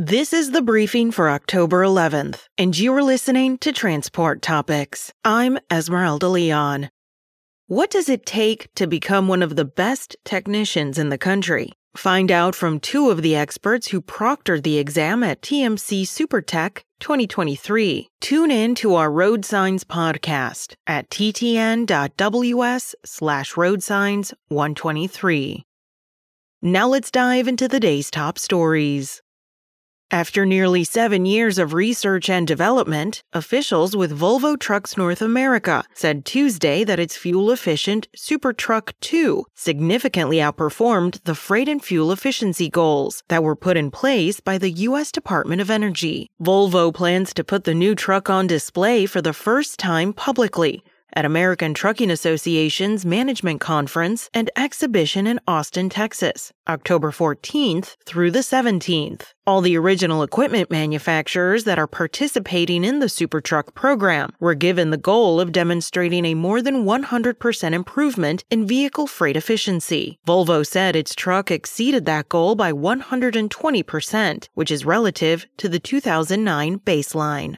This is the briefing for October 11th, and you are listening to Transport Topics. I'm Esmeralda Leon. What does it take to become one of the best technicians in the country? Find out from two of the experts who proctored the exam at TMC SuperTech 2023. Tune in to our Road Signs podcast at ttn.ws slash roadsigns 123. Now let's dive into the day's top stories. After nearly seven years of research and development, officials with Volvo Trucks North America said Tuesday that its fuel efficient Super Truck 2 significantly outperformed the freight and fuel efficiency goals that were put in place by the U.S. Department of Energy. Volvo plans to put the new truck on display for the first time publicly at American Trucking Association's Management Conference and Exhibition in Austin, Texas, October 14th through the 17th. All the original equipment manufacturers that are participating in the SuperTruck program were given the goal of demonstrating a more than 100% improvement in vehicle freight efficiency. Volvo said its truck exceeded that goal by 120%, which is relative to the 2009 baseline.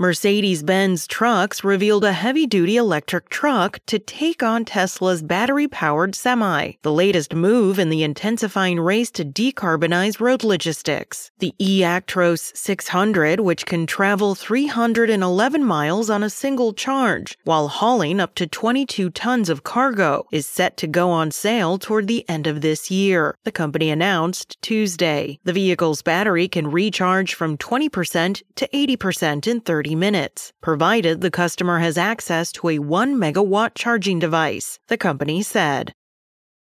Mercedes Benz Trucks revealed a heavy duty electric truck to take on Tesla's battery powered Semi, the latest move in the intensifying race to decarbonize road logistics. The e Actros 600, which can travel 311 miles on a single charge while hauling up to 22 tons of cargo, is set to go on sale toward the end of this year, the company announced Tuesday. The vehicle's battery can recharge from 20% to 80% in 30 30 minutes, provided the customer has access to a 1 megawatt charging device, the company said.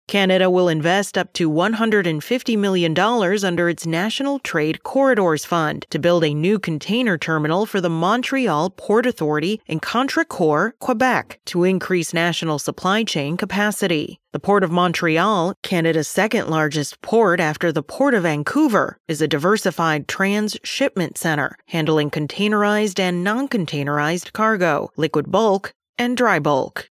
Canada will invest up to $150 million under its National Trade Corridors Fund to build a new container terminal for the Montreal Port Authority in Contrecoeur, Quebec, to increase national supply chain capacity. The Port of Montreal, Canada's second largest port after the Port of Vancouver, is a diversified transshipment center handling containerized and non containerized cargo, liquid bulk, and dry bulk.